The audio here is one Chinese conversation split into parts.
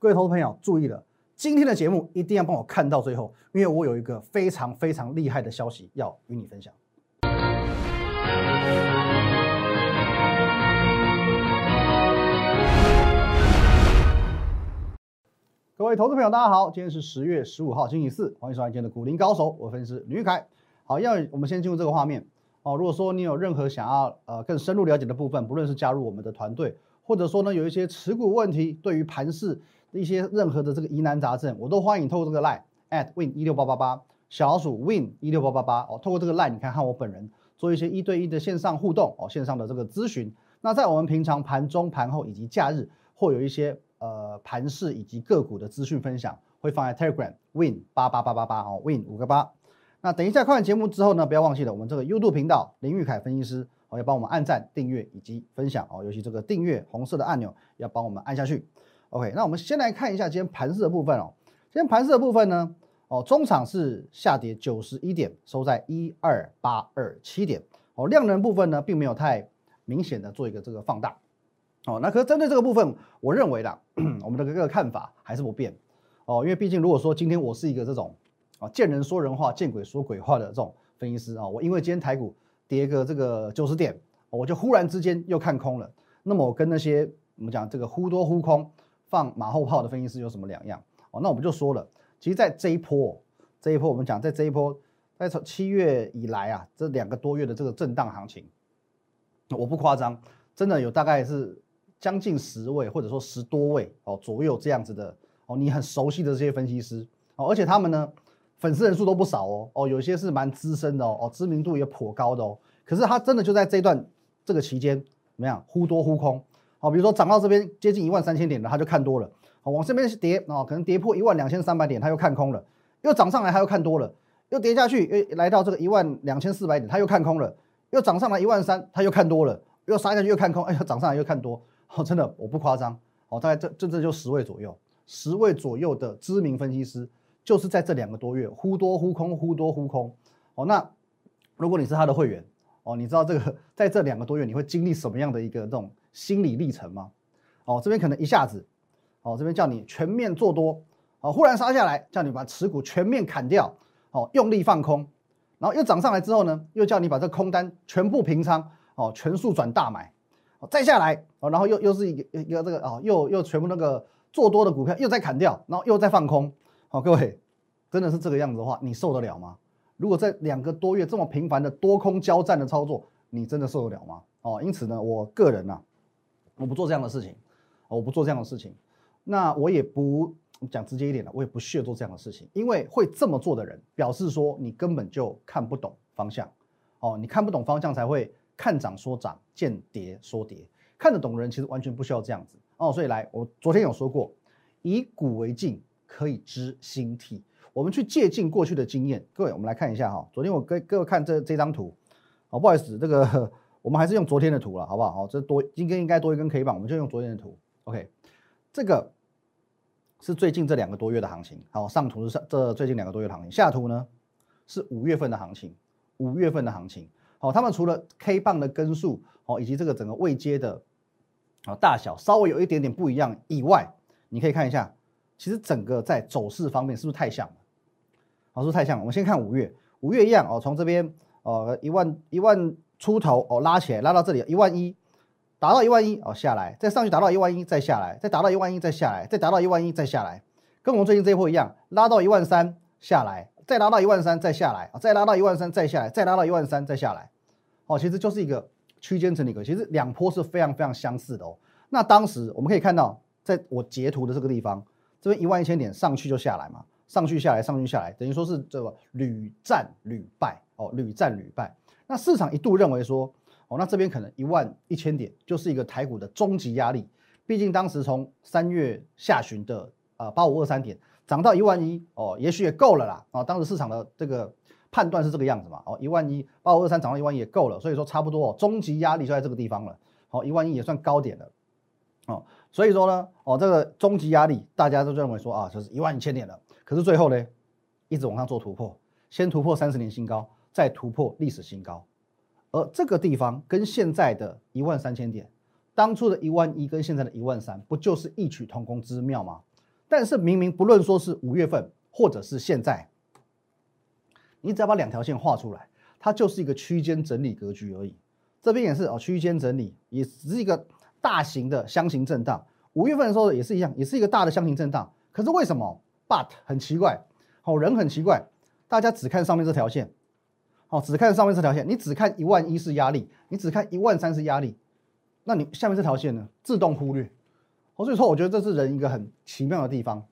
各位投资朋友注意了，今天的节目一定要帮我看到最后，因为我有一个非常非常厉害的消息要与你分享。各位投资朋友，大家好，今天是十月十五号，星期四，欢迎收看今天的股林高手，我分析师吕凯。好，要我们先进入这个画面哦。如果说你有任何想要呃更深入了解的部分，不论是加入我们的团队，或者说呢有一些持股问题，对于盘市一些任何的这个疑难杂症，我都欢迎透过这个 line at win 一六八八八小老鼠 win 一六八八八哦，透过这个 line 你看和我本人做一些一对一的线上互动哦，线上的这个咨询。那在我们平常盘中、盘后以及假日，会有一些。呃，盘势以及个股的资讯分享会放在 Telegram Win 八八八八八哦，Win 五个八。那等一下看完节目之后呢，不要忘记了我们这个 YouTube 频道林玉凯分析师哦，要帮我们按赞、订阅以及分享哦，尤其这个订阅红色的按钮要帮我们按下去。OK，那我们先来看一下今天盘势的部分哦。今天盘势的部分呢，哦，中场是下跌九十一点，收在一二八二七点哦。量能部分呢，并没有太明显的做一个这个放大。哦，那可是针对这个部分，我认为啦，我们的这个看法还是不变哦，因为毕竟如果说今天我是一个这种啊见人说人话，见鬼说鬼话的这种分析师啊，我因为今天台股跌个这个九十点，我就忽然之间又看空了，那么我跟那些我们讲这个忽多忽空放马后炮的分析师有什么两样？哦，那我们就说了，其实，在这一波这一波我们讲在这一波在从七月以来啊，这两个多月的这个震荡行情，我不夸张，真的有大概是。将近十位或者说十多位哦左右这样子的哦，你很熟悉的这些分析师哦，而且他们呢粉丝人数都不少哦哦，有些是蛮资深的哦哦，知名度也颇高的哦。可是他真的就在这段这个期间怎么样忽多忽空好，比如说涨到这边接近一万三千点的他就看多了，好往这边跌哦，可能跌破一万两千三百点他又看空了，又涨上来他又看多了，又跌下去又来到这个一万两千四百点他又看空了，又涨上来一万三他又看多了，又杀下去又看空，哎呀涨上来又看多。哦，真的我不夸张，哦，大概这这这就十位左右，十位左右的知名分析师，就是在这两个多月忽多忽空，忽多忽空。哦，那如果你是他的会员，哦，你知道这个在这两个多月你会经历什么样的一个这种心理历程吗？哦，这边可能一下子，哦，这边叫你全面做多，哦，忽然杀下来，叫你把持股全面砍掉，哦，用力放空，然后又涨上来之后呢，又叫你把这空单全部平仓，哦，全数转大买。哦再下来哦，然后又又是一个一个这个啊，又又全部那个做多的股票又再砍掉，然后又再放空。好，各位真的是这个样子的话，你受得了吗？如果在两个多月这么频繁的多空交战的操作，你真的受得了吗？哦，因此呢，我个人呢，我不做这样的事情，我不做这样的事情。那我也不讲直接一点的，我也不屑做这样的事情，因为会这么做的人，表示说你根本就看不懂方向。哦，你看不懂方向才会。看涨说涨，见跌说跌，看得懂的人其实完全不需要这样子哦。所以来，我昨天有说过，以古为镜，可以知兴替。我们去借鉴过去的经验。各位，我们来看一下哈。昨天我给各位看这这张图，哦，不好意思，这个我们还是用昨天的图了，好不好？好，这多今天应该多一根 K 棒，我们就用昨天的图。OK，这个是最近这两个多月的行情。好，上图是上这最近两个多月的行情，下图呢是五月份的行情，五月份的行情。好，他们除了 K 棒的根数好，以及这个整个位阶的啊大小稍微有一点点不一样以外，你可以看一下，其实整个在走势方面是不是太像了？好，是不是太像了？我们先看五月，五月一样哦，从这边呃一万一万出头哦拉起来，拉到这里一万一，达到一万一哦下来，再上去达到一万一再下来，再达到一万一再下来，再达到一万一再下来，跟我们最近这一波一样，拉到一万三下来。再拉到一万三，再下来！再拉到一万三，再下来，再拉到一万三，再下来。哦，其实就是一个区间整理格，其实两波是非常非常相似的哦。那当时我们可以看到，在我截图的这个地方，这边一万一千点上去就下来嘛，上去下来，上去下来，等于说是这个屡战屡败哦，屡战屡败。那市场一度认为说，哦，那这边可能一万一千点就是一个台股的终极压力，毕竟当时从三月下旬的啊八五二三点。涨到一万一哦，也许也够了啦啊！当时市场的这个判断是这个样子嘛哦，一万一八五二三涨到一万一也够了，所以说差不多哦，终极压力就在这个地方了。好，一万一也算高点了哦，所以说呢哦，这个终极压力大家都认为说啊，就是一万一千点了。可是最后呢，一直往上做突破，先突破三十年新高，再突破历史新高，而这个地方跟现在的一万三千点，当初的一万一跟现在的一万三，不就是异曲同工之妙吗？但是明明不论说是五月份或者是现在，你只要把两条线画出来，它就是一个区间整理格局而已。这边也是哦，区间整理，也只是一个大型的箱型震荡。五月份的时候也是一样，也是一个大的箱型震荡。可是为什么？But 很奇怪，好人很奇怪，大家只看上面这条线，好只看上面这条线，你只看一万一是压力，你只看一万三是压力，那你下面这条线呢，自动忽略。所以说，我觉得这是人一个很奇妙的地方，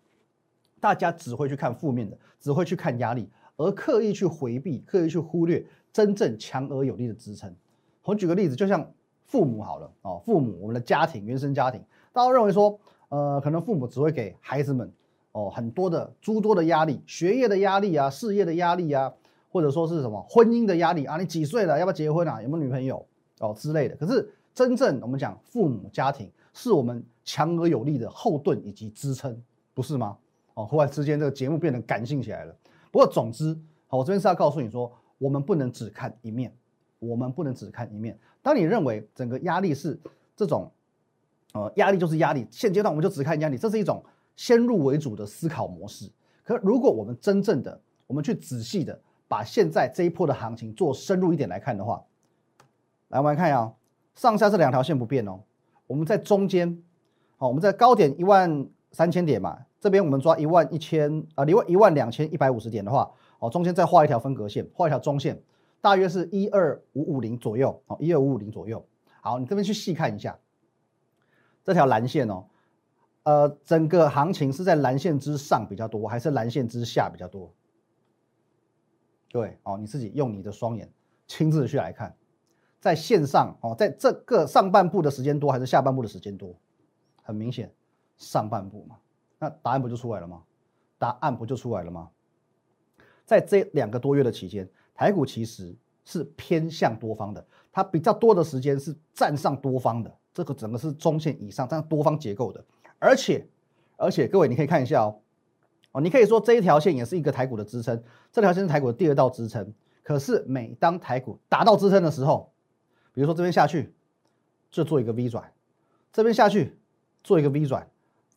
大家只会去看负面的，只会去看压力，而刻意去回避、刻意去忽略真正强而有力的支撑。我举个例子，就像父母好了哦，父母我们的家庭原生家庭，大家认为说，呃，可能父母只会给孩子们哦很多的诸多的压力，学业的压力啊，事业的压力啊，或者说是什么婚姻的压力啊，你几岁了，要不要结婚啊，有没有女朋友哦之类的。可是真正我们讲父母家庭，是我们强而有力的后盾以及支撑，不是吗？哦，忽然之间这个节目变得感性起来了。不过总之，好，我这边是要告诉你说，我们不能只看一面。我们不能只看一面。当你认为整个压力是这种，呃，压力就是压力，现阶段我们就只看压力，这是一种先入为主的思考模式。可如果我们真正的，我们去仔细的把现在这一波的行情做深入一点来看的话，来我们来看啊，上下这两条线不变哦。我们在中间，好，我们在高点一万三千点嘛，这边我们抓一万一千啊，一万一万两千一百五十点的话，哦，中间再画一条分隔线，画一条中线。大约是一二五五零左右，哦，一二五五零左右。好，你这边去细看一下这条蓝线哦，呃，整个行情是在蓝线之上比较多，还是蓝线之下比较多？各位哦，你自己用你的双眼亲自去来看，在线上哦，在这个上半部的时间多，还是下半部的时间多？很明显，上半部嘛，那答案不就出来了吗？答案不就出来了吗？在这两个多月的期间。台股其实是偏向多方的，它比较多的时间是站上多方的，这个整个是中线以上，这样多方结构的。而且，而且各位你可以看一下哦，哦，你可以说这一条线也是一个台股的支撑，这条线是台股的第二道支撑。可是每当台股达到支撑的时候，比如说这边下去就做一个 V 转，这边下去做一个 V 转，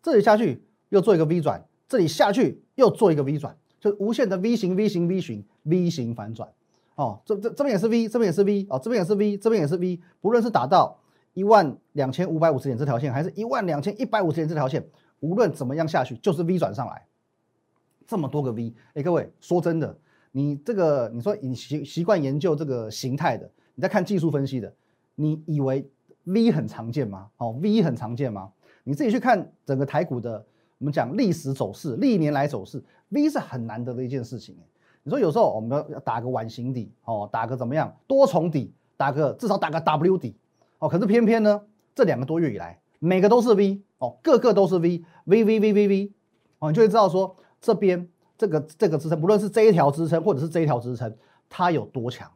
这里下去又做一个 V 转，这里下去又做一个 V 转。就无限的 V 型、V 型、V 型、V 型反转，哦，这这这边也是 V，这边也是 V，哦，这边也是 V，这边也是 V，不论是打到一万两千五百五十点这条线，还是一万两千一百五十点这条线，无论怎么样下去，就是 V 转上来，这么多个 V，哎，各位说真的，你这个你说你习习惯研究这个形态的，你在看技术分析的，你以为 V 很常见吗？哦，V 很常见吗？你自己去看整个台股的。我们讲历史走势，历年来走势，V 是很难得的一件事情你说有时候我们要打个碗形底哦，打个怎么样多重底，打个至少打个 W 底哦。可是偏偏呢，这两个多月以来，每个都是 V 哦，个个都是 V，V V V V V 哦，你就会知道说这边这个这个支撑，不论是这一条支撑或者是这一条支撑，它有多强，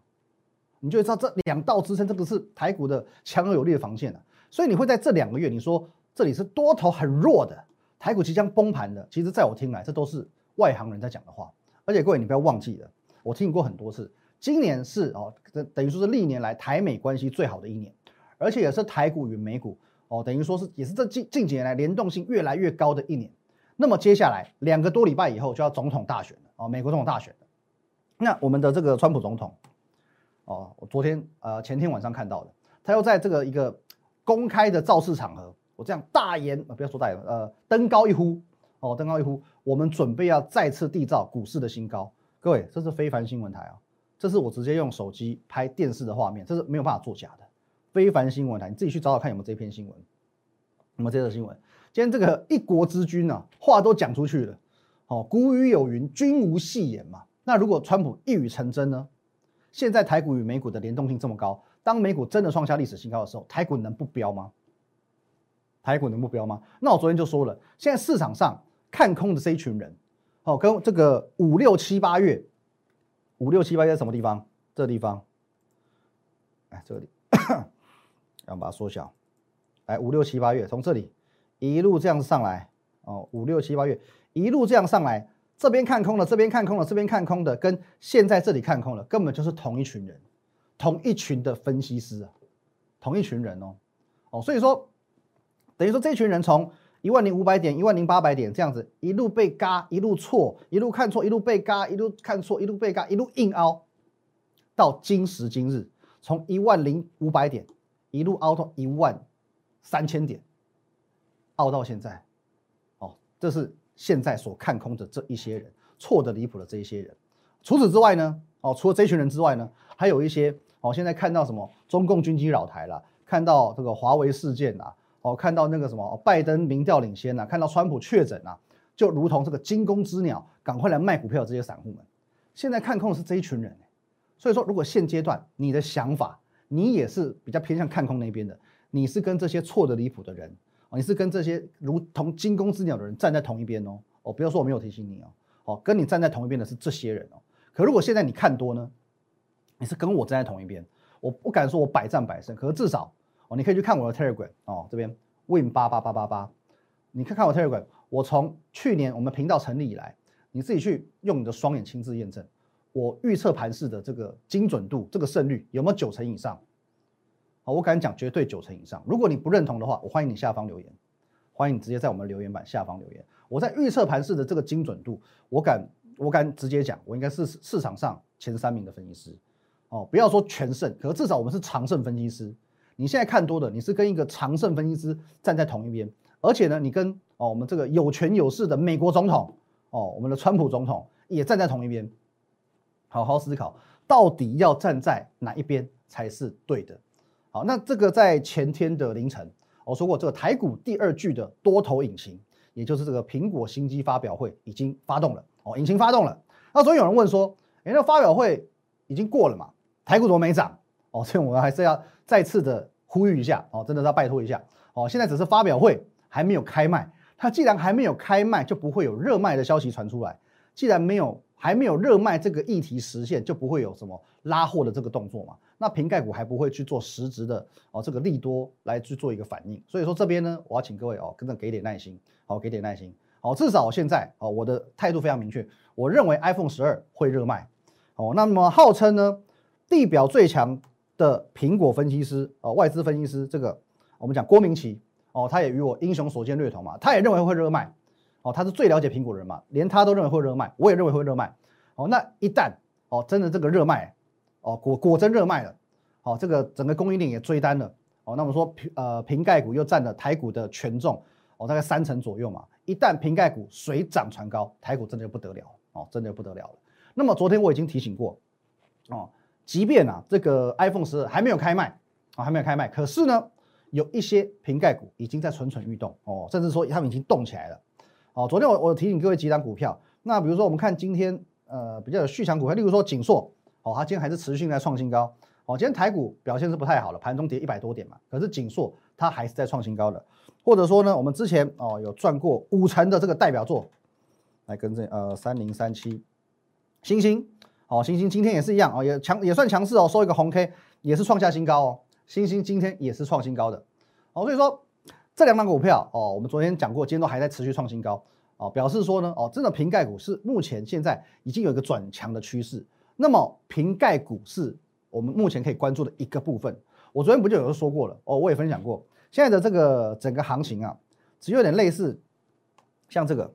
你就会知道这两道支撑这个是台股的强而有力的防线了。所以你会在这两个月，你说这里是多头很弱的。台股即将崩盘的，其实在我听来，这都是外行人在讲的话。而且各位，你不要忘记了，我听过很多次，今年是哦，等等于说是历年来台美关系最好的一年，而且也是台股与美股哦，等于说是也是这近近几年来联动性越来越高的一年。那么接下来两个多礼拜以后就要总统大选了哦，美国总统大选了。那我们的这个川普总统哦，我昨天呃前天晚上看到的，他又在这个一个公开的造势场合。我这样大言啊，不要说大言，呃，登高一呼，哦，登高一呼，我们准备要再次缔造股市的新高。各位，这是非凡新闻台啊，这是我直接用手机拍电视的画面，这是没有办法作假的。非凡新闻台，你自己去找找看有没有这篇新闻，有没有这则新闻？今天这个一国之君啊，话都讲出去了。哦，古语有云，君无戏言嘛。那如果川普一语成真呢？现在台股与美股的联动性这么高，当美股真的创下历史新高的时候，台股能不飙吗？台股能不飙吗？那我昨天就说了，现在市场上看空的这一群人，哦，跟这个五六七八月，五六七八月在什么地方？这地方，哎，这里，要把它缩小，来五六七八月，从这里一路这样子上来，哦，五六七八月一路这样上来，这边看空了，这边看空了，这边看空的，跟现在这里看空了，根本就是同一群人，同一群的分析师啊，同一群人哦，哦，所以说。等于说，这群人从一万零五百点、一万零八百点这样子一路被嘎，一路错，一路看错，一路被嘎，一路看错，一路被嘎，一路硬凹，到今时今日，从一万零五百点一路凹到一万三千点，熬到现在，哦，这是现在所看空的这一些人，错的离谱的这一些人。除此之外呢，哦，除了这群人之外呢，还有一些哦，现在看到什么中共军机扰台了，看到这个华为事件啊。哦，看到那个什么，拜登民调领先呐，看到川普确诊啊，就如同这个惊弓之鸟，赶快来卖股票这些散户们，现在看空的是这一群人。所以说，如果现阶段你的想法，你也是比较偏向看空那边的，你是跟这些错的离谱的人，你是跟这些如同惊弓之鸟的人站在同一边哦。哦，不要说我没有提醒你哦，哦，跟你站在同一边的是这些人哦。可如果现在你看多呢，你是跟我站在同一边，我不敢说我百战百胜，可是至少哦。你可以去看我的 Telegram 哦，这边 Win 八八八八八，你看看我 Telegram，我从去年我们频道成立以来，你自己去用你的双眼亲自验证，我预测盘势的这个精准度，这个胜率有没有九成以上？好，我敢讲绝对九成以上。如果你不认同的话，我欢迎你下方留言，欢迎你直接在我们留言板下方留言。我在预测盘势的这个精准度，我敢我敢直接讲，我应该是市场上前三名的分析师。哦，不要说全胜，可至少我们是常胜分析师。你现在看多的，你是跟一个常胜分析师站在同一边，而且呢，你跟哦我们这个有权有势的美国总统哦，我们的川普总统也站在同一边，好好思考到底要站在哪一边才是对的。好，那这个在前天的凌晨，我说过这个台股第二句的多头引擎，也就是这个苹果新机发表会已经发动了哦，引擎发动了。那所以有人问说，哎，那发表会已经过了嘛？台股怎么没涨？哦，所以我们还是要再次的呼吁一下哦，真的要拜托一下哦。现在只是发表会还没有开卖，它既然还没有开卖，就不会有热卖的消息传出来。既然没有还没有热卖这个议题实现，就不会有什么拉货的这个动作嘛。那瓶盖股还不会去做实质的哦，这个利多来去做一个反应。所以说这边呢，我要请各位哦，跟着给点耐心，好，给点耐心，好，至少现在哦，我的态度非常明确，我认为 iPhone 十二会热卖，哦，那么号称呢地表最强。的苹果分析师哦，外资分析师，这个我们讲郭明奇哦，他也与我英雄所见略同嘛，他也认为会热卖哦，他是最了解苹果人嘛，连他都认为会热卖，我也认为会热卖哦。那一旦哦真的这个热卖哦果果真热卖了哦，这个整个供应链也追单了哦，那我们说瓶呃瓶盖股又占了台股的权重哦，大概三成左右嘛。一旦瓶盖股水涨船高，台股真的就不得了哦，真的就不得了了。那么昨天我已经提醒过哦。即便啊，这个 iPhone 十二还没有开卖啊，还没有开卖，可是呢，有一些瓶盖股已经在蠢蠢欲动哦，甚至说他们已经动起来了哦。昨天我我提醒各位几档股票，那比如说我们看今天呃比较有续强股票，例如说锦硕哦，它今天还是持续在创新高哦。今天台股表现是不太好了，盘中跌一百多点嘛，可是锦硕它还是在创新高的。或者说呢，我们之前哦有赚过五成的这个代表作，来跟这呃三零三七星星。哦，星星今天也是一样哦，也强也算强势哦，收一个红 K，也是创下新高哦。星星今天也是创新高的，哦，所以说这两档股票哦，我们昨天讲过，今天都还在持续创新高哦，表示说呢，哦，真的瓶盖股是目前现在已经有一个转强的趋势。那么瓶盖股是我们目前可以关注的一个部分。我昨天不就有说过了哦，我也分享过，现在的这个整个行情啊，只有点类似像这个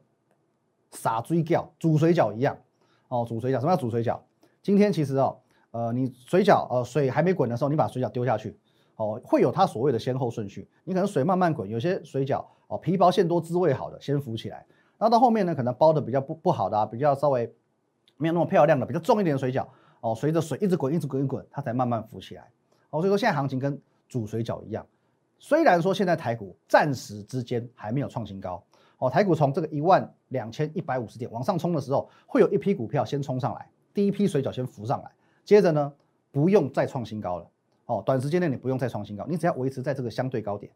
撒追饺煮水饺一样哦，煮水饺什么叫煮水饺？今天其实哦，呃，你水饺呃水还没滚的时候，你把水饺丢下去，哦，会有它所谓的先后顺序。你可能水慢慢滚，有些水饺哦皮薄馅多滋味好的先浮起来，然后到后面呢，可能包的比较不不好的啊，比较稍微没有那么漂亮的，比较重一点的水饺哦，随着水一直滚一直滚一滚，它才慢慢浮起来。哦，所以说现在行情跟煮水饺一样，虽然说现在台股暂时之间还没有创新高，哦，台股从这个一万两千一百五十点往上冲的时候，会有一批股票先冲上来。第一批水饺先浮上来，接着呢，不用再创新高了。哦，短时间内你不用再创新高，你只要维持在这个相对高点，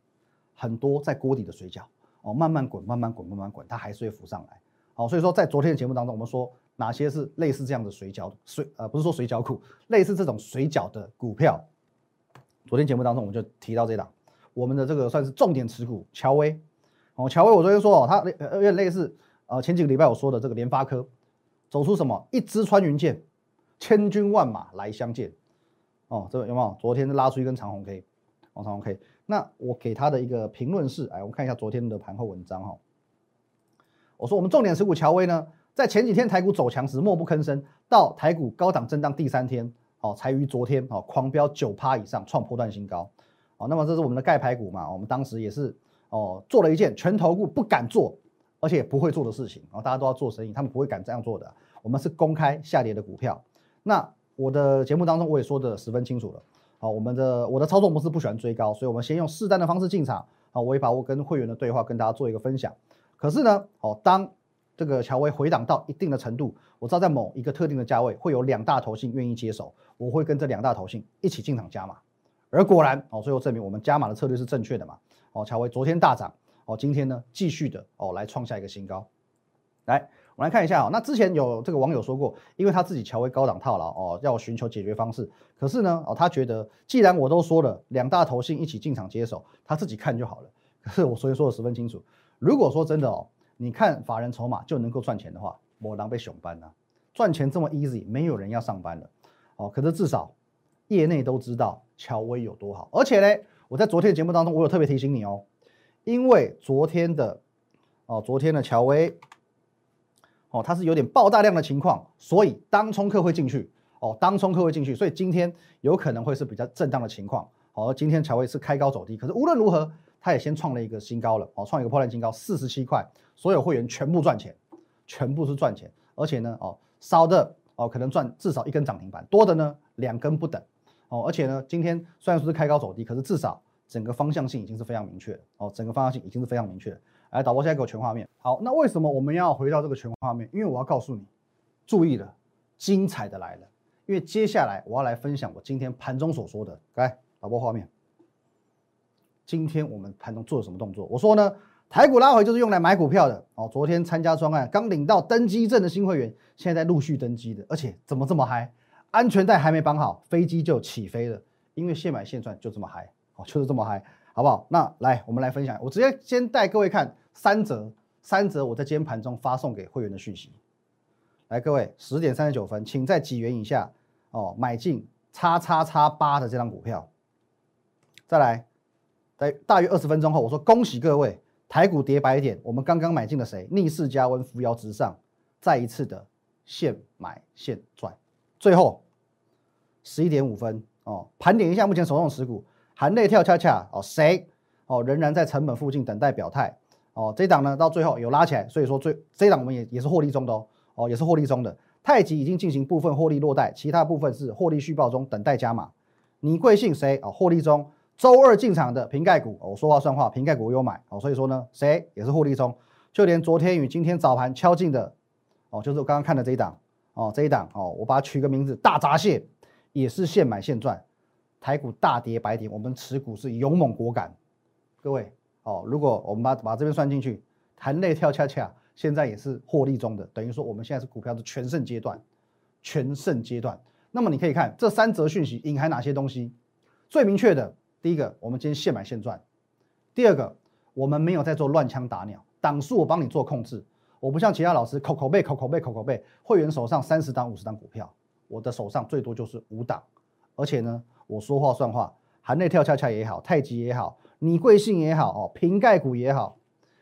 很多在锅底的水饺，哦，慢慢滚，慢慢滚，慢慢滚，它还是会浮上来。好，所以说在昨天的节目当中，我们说哪些是类似这样的水饺水，呃，不是说水饺股，类似这种水饺的股票。昨天节目当中我们就提到这档，我们的这个算是重点持股乔威。哦，乔威，我昨天说哦，它有点类似，呃，前几个礼拜我说的这个联发科。走出什么？一支穿云箭，千军万马来相见。哦，这个有没有？昨天拉出一根长红 K，长红 K。那我给他的一个评论是，哎，我们看一下昨天的盘后文章哈。我说我们重点持股乔威呢，在前几天台股走强时默不吭声，到台股高档震荡第三天，哦，才于昨天哦狂飙九趴以上，创破断新高。哦，那么这是我们的盖牌股嘛？我们当时也是哦做了一件全投股不敢做，而且不会做的事情。哦，大家都要做生意，他们不会敢这样做的。我们是公开下跌的股票。那我的节目当中我也说的十分清楚了。好，我们的我的操作模式不喜欢追高，所以我们先用试单的方式进场。好，我也把我跟会员的对话跟大家做一个分享。可是呢，哦，当这个乔威回档到一定的程度，我知道在某一个特定的价位会有两大头信愿意接手，我会跟这两大头信一起进场加码。而果然，哦，最后证明我们加码的策略是正确的嘛。哦，乔威昨天大涨，哦，今天呢继续的哦来创下一个新高，来。我们来看一下哦，那之前有这个网友说过，因为他自己乔威高档套牢哦，要寻求解决方式。可是呢，哦，他觉得既然我都说了两大头信一起进场接手，他自己看就好了。可是我昨天说的十分清楚，如果说真的哦，你看法人筹码就能够赚钱的话，我狼狈熊班呐，赚钱这么 easy，没有人要上班了哦。可是至少业内都知道乔威有多好，而且呢，我在昨天的节目当中我有特别提醒你哦，因为昨天的哦，昨天的乔威。哦，它是有点爆大量的情况，所以当冲客会进去。哦，当冲客会进去，所以今天有可能会是比较震荡的情况。哦，今天才会是开高走低，可是无论如何，它也先创了一个新高了。哦，创一个破烂新高，四十七块，所有会员全部赚钱，全部是赚钱。而且呢，哦，少的哦可能赚至少一根涨停板，多的呢两根不等。哦，而且呢，今天虽然说是开高走低，可是至少整个方向性已经是非常明确的。哦，整个方向性已经是非常明确的。来，导播现在给我全画面。好，那为什么我们要回到这个全画面？因为我要告诉你，注意了，精彩的来了。因为接下来我要来分享我今天盘中所说的。来，导播画面。今天我们盘中做了什么动作？我说呢，台股拉回就是用来买股票的。哦，昨天参加专案刚领到登机证的新会员，现在在陆续登机的，而且怎么这么嗨？安全带还没绑好，飞机就起飞了。因为现买现赚就这么嗨，哦，就是这么嗨。好不好？那来，我们来分享。我直接先带各位看三则，三则我在今天盘中发送给会员的讯息。来，各位，十点三十九分，请在几元以下哦买进叉叉叉八的这张股票。再来，在大约二十分钟后，我说恭喜各位，台股跌百点，我们刚刚买进了谁？逆势加温，扶摇直上，再一次的现买现赚。最后十一点五分哦，盘点一下目前手中持股。含泪跳恰恰哦，谁哦仍然在成本附近等待表态哦？这档呢到最后有拉起来，所以说最这档我们也也是获利中的哦，哦也是获利中的。太极已经进行部分获利落袋，其他部分是获利续报中等待加码。你贵姓谁哦？获利中，周二进场的瓶盖股我，说话算话，瓶盖股我有买哦，所以说呢谁也是获利中。就连昨天与今天早盘敲进的哦，就是我刚刚看的这一档哦，这一档哦，我把它取个名字大闸蟹，也是现买现赚。台股大跌百点，我们持股是勇猛果敢。各位哦，如果我们把把这边算进去，含泪跳恰恰，现在也是获利中的，等于说我们现在是股票的全盛阶段，全盛阶段。那么你可以看这三则讯息隐含哪些东西？最明确的，第一个，我们今天现买现赚；第二个，我们没有在做乱枪打鸟，档数我帮你做控制，我不像其他老师口口背口口背口口背，会员手上三十档五十档股票，我的手上最多就是五档，而且呢。我说话算话，含内跳恰恰也好，太极也好，你贵姓也好哦，瓶盖股也好，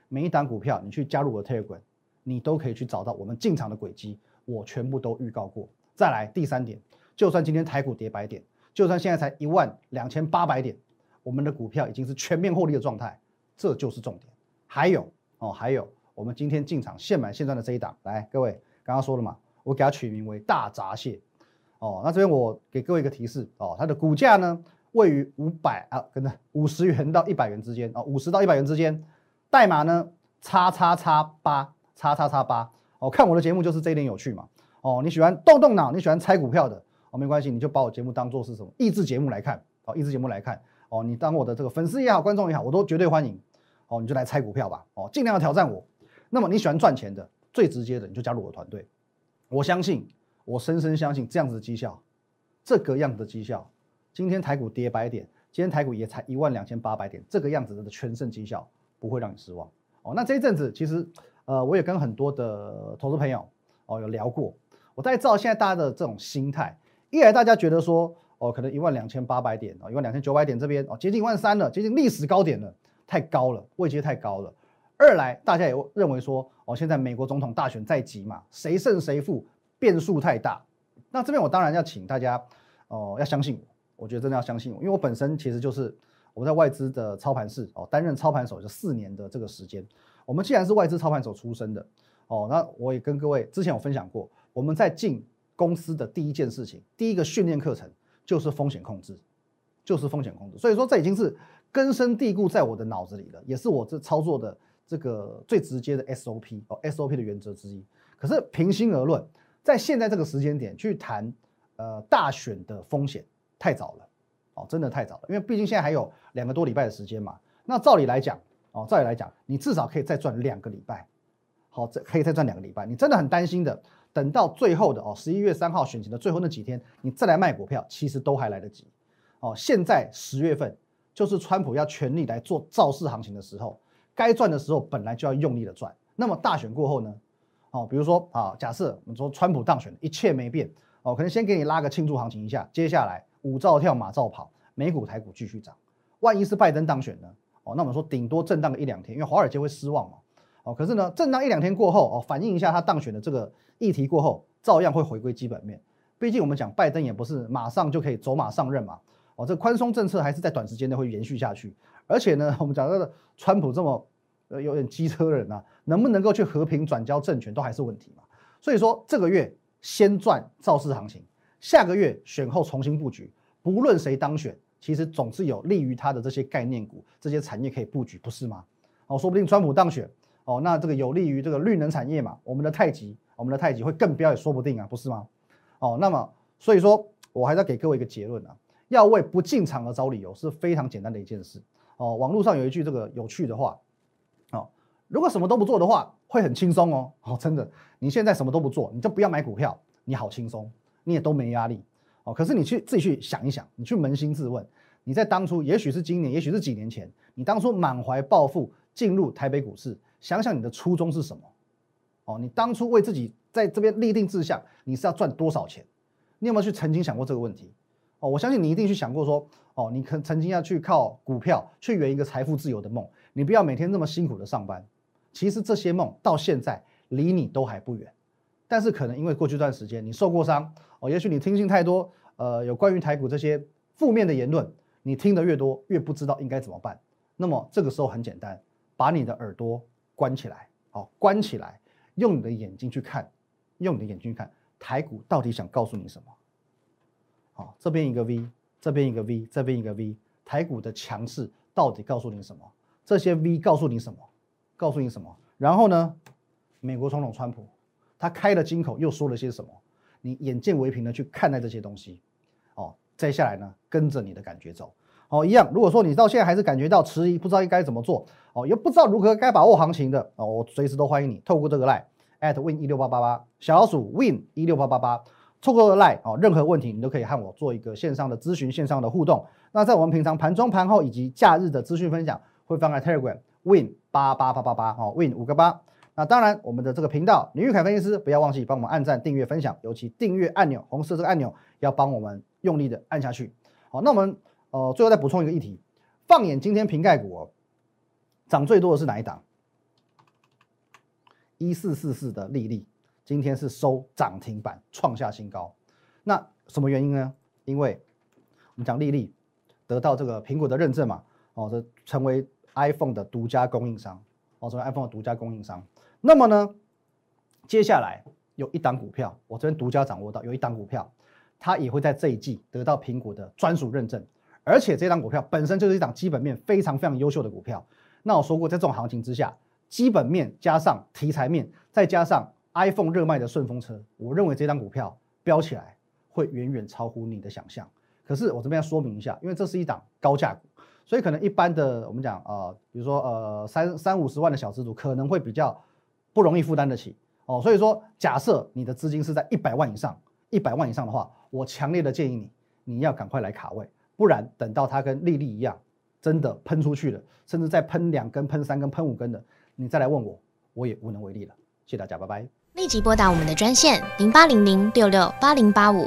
每一档股票你去加入我的 Telegram，你都可以去找到我们进场的轨迹，我全部都预告过。再来第三点，就算今天台股跌百点，就算现在才一万两千八百点，我们的股票已经是全面获利的状态，这就是重点。还有哦，还有我们今天进场现买现赚的这一档，来各位刚刚说了嘛，我给它取名为大闸蟹。哦，那这边我给各位一个提示哦，它的股价呢位于五百啊，跟着五十元到一百元之间啊，五十到一百元之间，代码呢叉叉叉八叉叉叉八哦，看我的节目就是这一点有趣嘛哦，你喜欢动动脑，你喜欢猜股票的哦，没关系，你就把我节目当做是什么益智节目来看哦，益智节目来看哦，你当我的这个粉丝也好，观众也好，我都绝对欢迎哦，你就来猜股票吧哦，尽量要挑战我。那么你喜欢赚钱的，最直接的你就加入我的团队，我相信。我深深相信这样子的绩效，这个样子的绩效，今天台股跌百点，今天台股也才一万两千八百点，这个样子的全胜绩效不会让你失望哦。那这一阵子其实，呃，我也跟很多的投资朋友哦有聊过，我在知道现在大家的这种心态，一来大家觉得说，哦，可能一万两千八百点哦，一万两千九百点这边哦，接近一万三了，接近历史高点了，太高了，位阶太高了。二来，大家也认为说，哦，现在美国总统大选在即嘛，谁胜谁负，变数太大。那这边我当然要请大家，哦，要相信我，我觉得真的要相信我，因为我本身其实就是我在外资的操盘室哦，担任操盘手就四年的这个时间。我们既然是外资操盘手出身的，哦，那我也跟各位之前有分享过，我们在进公司的第一件事情，第一个训练课程就是风险控制，就是风险控制。所以说这已经是根深蒂固在我的脑子里了，也是我这操作的这个最直接的 SOP 哦，SOP 的原则之一。可是平心而论，在现在这个时间点去谈呃大选的风险太早了，哦，真的太早了，因为毕竟现在还有两个多礼拜的时间嘛。那照理来讲，哦，照理来讲，你至少可以再赚两个礼拜，好，这可以再赚两个礼拜。你真的很担心的，等到最后的哦，十一月三号选情的最后那几天，你再来卖股票，其实都还来得及。哦，现在十月份就是川普要全力来做造势行情的时候，该赚的时候本来就要用力的赚。那么大选过后呢？哦，比如说啊，假设我们说川普当选，一切没变，哦，可能先给你拉个庆祝行情一下，接下来五照跳马照跑，美股台股继续涨。万一是拜登当选呢？哦，那我们说顶多震荡个一两天，因为华尔街会失望嘛。哦，可是呢，震荡一两天过后，哦，反映一下他当选的这个议题过后，照样会回归基本面。毕竟我们讲拜登也不是马上就可以走马上任嘛。哦，这宽松政策还是在短时间内会延续下去。而且呢，我们讲这个川普这么呃有点机车人啊，能不能够去和平转交政权都还是问题嘛。所以说这个月先赚造势行情，下个月选后重新布局，不论谁当选。其实总是有利于它的这些概念股、这些产业可以布局，不是吗？哦，说不定川普当选，哦，那这个有利于这个绿能产业嘛，我们的太极，我们的太极会更飙也说不定啊，不是吗？哦，那么所以说我还是要给各位一个结论啊，要为不进场而找理由是非常简单的一件事。哦，网络上有一句这个有趣的话，哦，如果什么都不做的话，会很轻松哦。哦，真的，你现在什么都不做，你就不要买股票，你好轻松，你也都没压力。哦，可是你去自己去想一想，你去扪心自问，你在当初，也许是今年，也许是几年前，你当初满怀抱负进入台北股市，想想你的初衷是什么？哦，你当初为自己在这边立定志向，你是要赚多少钱？你有没有去曾经想过这个问题？哦，我相信你一定去想过，说，哦，你可曾经要去靠股票去圆一个财富自由的梦，你不要每天那么辛苦的上班。其实这些梦到现在离你都还不远。但是可能因为过去一段时间你受过伤哦，也许你听信太多呃有关于台股这些负面的言论，你听得越多越不知道应该怎么办。那么这个时候很简单，把你的耳朵关起来，好关起来，用你的眼睛去看，用你的眼睛去看台股到底想告诉你什么。好，这边一个 V，这边一个 V，这边一个 V，台股的强势到底告诉你什么？这些 V 告诉你什么？告诉你什么？然后呢，美国总统川普。他开了金口，又说了些什么？你眼见为凭的去看待这些东西，哦，接下来呢，跟着你的感觉走，哦，一样。如果说你到现在还是感觉到迟疑，不知道应该怎么做，哦，又不知道如何该把握行情的，哦，我随时都欢迎你透过这个 line at win 一六八八八小老鼠 win 一六八八八，透过 line 哦，任何问题你都可以和我做一个线上的咨询，线上的互动。那在我们平常盘中、盘后以及假日的资讯分享，会放在 Telegram win 八八八八八哦，win 五个八。那当然，我们的这个频道林玉凯分析师，不要忘记帮我们按赞、订阅、分享，尤其订阅按钮红色这个按钮要帮我们用力的按下去。好，那我们呃最后再补充一个议题，放眼今天瓶盖股哦，涨最多的是哪一档？一四四四的利率，今天是收涨停板，创下新高。那什么原因呢？因为我们讲利率得到这个苹果的认证嘛，哦，这成为 iPhone 的独家供应商，哦，成为 iPhone 的独家供应商。那么呢，接下来有一档股票，我这边独家掌握到，有一档股票，它也会在这一季得到苹果的专属认证，而且这张股票本身就是一档基本面非常非常优秀的股票。那我说过，在这种行情之下，基本面加上题材面，再加上 iPhone 热卖的顺风车，我认为这张股票飙起来会远远超乎你的想象。可是我这边要说明一下，因为这是一档高价股，所以可能一般的我们讲呃，比如说呃三三五十万的小资族可能会比较。不容易负担得起哦，所以说，假设你的资金是在一百万以上，一百万以上的话，我强烈的建议你，你要赶快来卡位，不然等到它跟丽丽一样，真的喷出去了，甚至再喷两根、喷三根、喷五根的，你再来问我，我也无能为力了。谢谢大家，拜拜。立即拨打我们的专线零八零零六六八零八五